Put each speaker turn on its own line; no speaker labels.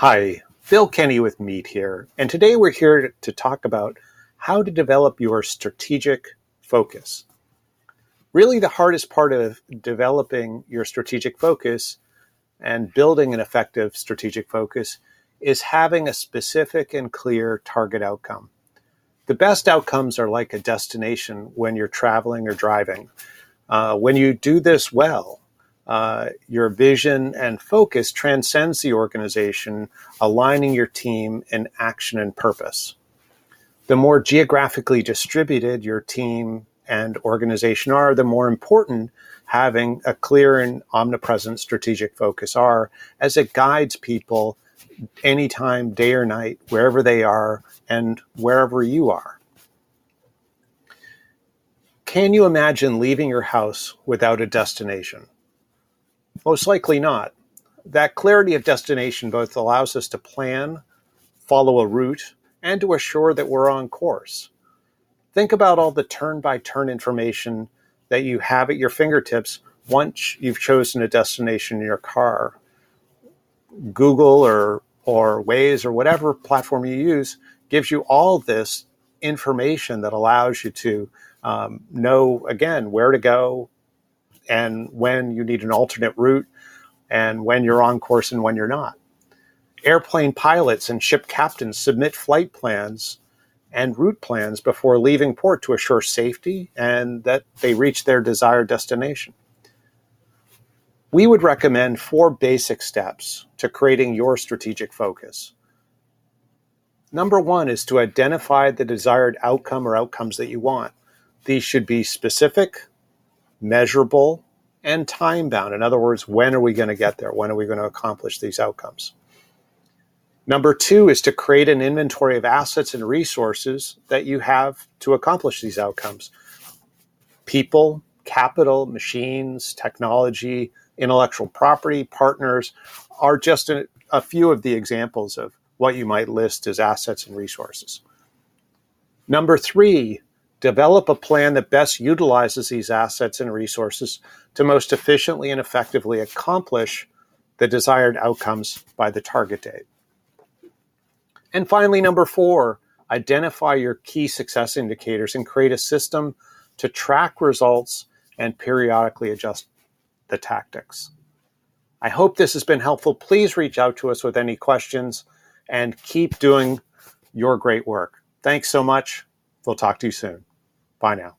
Hi, Bill Kenney with Meet here, and today we're here to talk about how to develop your strategic focus. Really, the hardest part of developing your strategic focus and building an effective strategic focus is having a specific and clear target outcome. The best outcomes are like a destination when you're traveling or driving. Uh, when you do this well, uh, your vision and focus transcends the organization, aligning your team in action and purpose. The more geographically distributed your team and organization are, the more important having a clear and omnipresent strategic focus are as it guides people anytime, day or night, wherever they are and wherever you are. Can you imagine leaving your house without a destination? Most likely not. That clarity of destination both allows us to plan, follow a route, and to assure that we're on course. Think about all the turn by turn information that you have at your fingertips once you've chosen a destination in your car. Google or, or Waze or whatever platform you use gives you all this information that allows you to um, know, again, where to go, and when you need an alternate route and when you're on course and when you're not. Airplane pilots and ship captains submit flight plans and route plans before leaving port to assure safety and that they reach their desired destination. We would recommend four basic steps to creating your strategic focus. Number one is to identify the desired outcome or outcomes that you want. These should be specific, measurable, and time bound. In other words, when are we going to get there? When are we going to accomplish these outcomes? Number two is to create an inventory of assets and resources that you have to accomplish these outcomes people, capital, machines, technology, intellectual property, partners are just a, a few of the examples of what you might list as assets and resources. Number three develop a plan that best utilizes these assets and resources to most efficiently and effectively accomplish the desired outcomes by the target date. And finally, number four, identify your key success indicators and create a system to track results and periodically adjust the tactics. I hope this has been helpful. Please reach out to us with any questions and keep doing your great work. Thanks so much. We'll talk to you soon. Bye now.